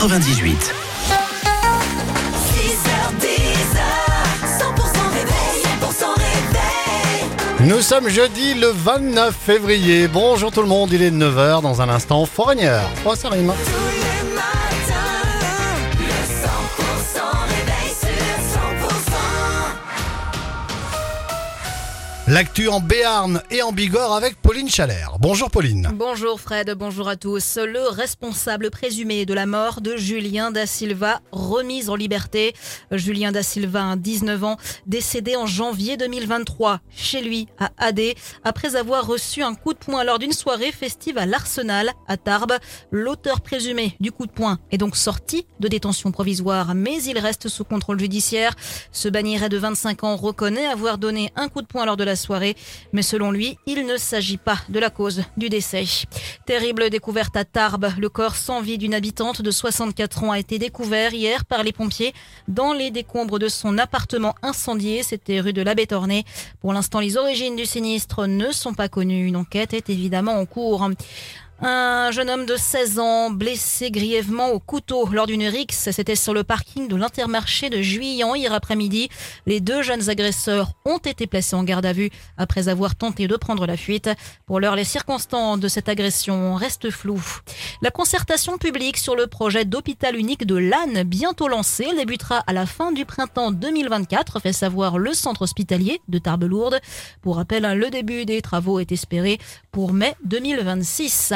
98. Nous sommes jeudi le 29 février. Bonjour tout le monde, il est 9h dans un instant foragneur. Oh, ça rime. L'actu en Béarn et en Bigorre avec Pauline Chalère. Bonjour Pauline. Bonjour Fred, bonjour à tous. Le responsable présumé de la mort de Julien Da Silva, remis en liberté. Julien Da Silva, 19 ans, décédé en janvier 2023 chez lui à Adé après avoir reçu un coup de poing lors d'une soirée festive à l'Arsenal à Tarbes. L'auteur présumé du coup de poing est donc sorti de détention provisoire, mais il reste sous contrôle judiciaire. Ce bannieret de 25 ans reconnaît avoir donné un coup de poing lors de la soirée. Mais selon lui, il ne s'agit pas de la cause du décès. Terrible découverte à Tarbes. Le corps sans vie d'une habitante de 64 ans a été découvert hier par les pompiers dans les décombres de son appartement incendié. C'était rue de la Bétornée. Pour l'instant, les origines du sinistre ne sont pas connues. Une enquête est évidemment en cours. Un jeune homme de 16 ans blessé grièvement au couteau lors d'une rixe. C'était sur le parking de l'intermarché de Juillan hier après-midi. Les deux jeunes agresseurs ont été placés en garde à vue après avoir tenté de prendre la fuite. Pour l'heure, les circonstances de cette agression restent floues. La concertation publique sur le projet d'hôpital unique de Lannes, bientôt lancé, débutera à la fin du printemps 2024, fait savoir le centre hospitalier de Tarbes-Lourdes. Pour rappel, le début des travaux est espéré pour mai 2026.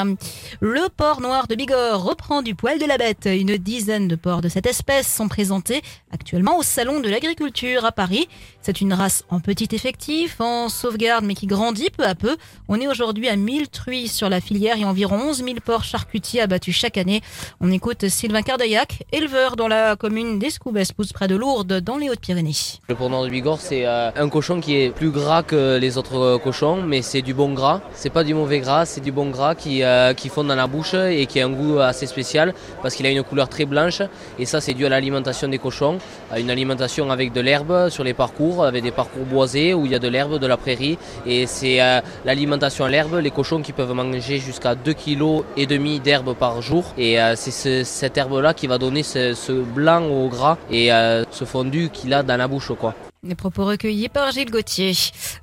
Le port noir de Bigorre reprend du poil de la bête. Une dizaine de porcs de cette espèce sont présentés actuellement au Salon de l'Agriculture à Paris. C'est une race en petit effectif, en sauvegarde, mais qui grandit peu à peu. On est aujourd'hui à 1000 truies sur la filière et environ 11 000 porcs charcutiers abattus chaque année. On écoute Sylvain Cardeillac, éleveur dans la commune d'Escoubespousse, près de Lourdes, dans les Hautes-Pyrénées. Le porc noir de Bigorre, c'est euh, un cochon qui est plus gras que les autres euh, cochons, mais c'est du bon gras. C'est pas du mauvais gras, c'est du bon gras qui, euh, qui fond dans la bouche et qui a un goût assez spécial parce qu'il a une couleur très blanche. Et ça, c'est dû à l'alimentation des cochons, à une alimentation avec de l'herbe sur les parcours, avec des parcours boisés où il y a de l'herbe, de la prairie. Et c'est l'alimentation à l'herbe, les cochons qui peuvent manger jusqu'à 2 kg et demi d'herbe par jour. Et c'est cette herbe-là qui va donner ce, ce, blanc au gras et ce fondu qu'il a dans la bouche. quoi. Les propos recueillis par Gilles Gauthier.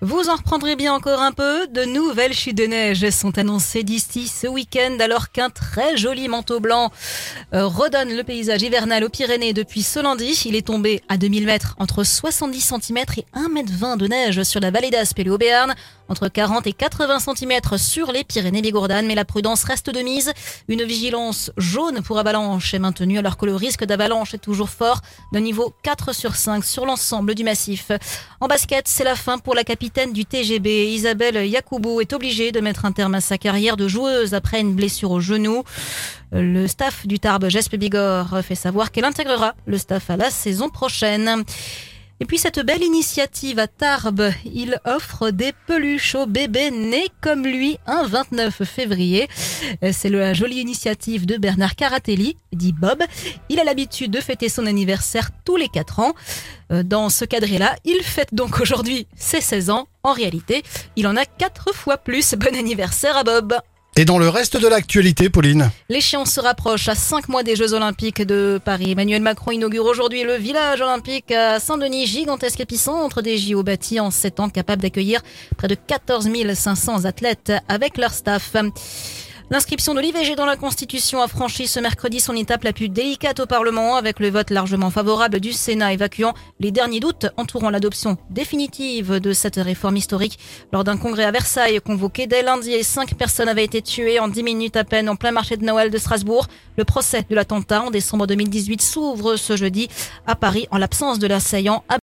Vous en reprendrez bien encore un peu. De nouvelles chutes de neige sont annoncées d'ici ce week-end alors qu'un très joli manteau blanc euh, redonne le paysage hivernal aux Pyrénées depuis ce lundi. Il est tombé à 2000 mètres, entre 70 cm et 1 m 20 de neige sur la vallée d'Aspe et au Béarn, entre 40 et 80 cm sur les Pyrénées-Bigourdanes. Mais la prudence reste de mise. Une vigilance jaune pour avalanche est maintenue alors que le risque d'avalanche est toujours fort d'un niveau 4 sur 5 sur l'ensemble du massif en basket, c'est la fin pour la capitaine du TGB. Isabelle Yacoubou est obligée de mettre un terme à sa carrière de joueuse après une blessure au genou. Le staff du Tarbes, Gespe Bigorre, fait savoir qu'elle intégrera le staff à la saison prochaine. Et puis cette belle initiative à Tarbes, il offre des peluches aux bébés nés comme lui un 29 février. C'est la jolie initiative de Bernard Caratelli, dit Bob. Il a l'habitude de fêter son anniversaire tous les 4 ans. Dans ce cadre-là, il fête donc aujourd'hui ses 16 ans. En réalité, il en a 4 fois plus. Bon anniversaire à Bob. Et dans le reste de l'actualité, Pauline L'échéance se rapproche à 5 mois des Jeux Olympiques de Paris. Emmanuel Macron inaugure aujourd'hui le village olympique à Saint-Denis, gigantesque épicentre des JO bâti en 7 ans, capable d'accueillir près de 14 500 athlètes avec leur staff. L'inscription de l'IVG dans la Constitution a franchi ce mercredi son étape la plus délicate au Parlement avec le vote largement favorable du Sénat évacuant les derniers doutes entourant l'adoption définitive de cette réforme historique. Lors d'un congrès à Versailles convoqué dès lundi, cinq personnes avaient été tuées en dix minutes à peine en plein marché de Noël de Strasbourg. Le procès de l'attentat en décembre 2018 s'ouvre ce jeudi à Paris en l'absence de l'assaillant.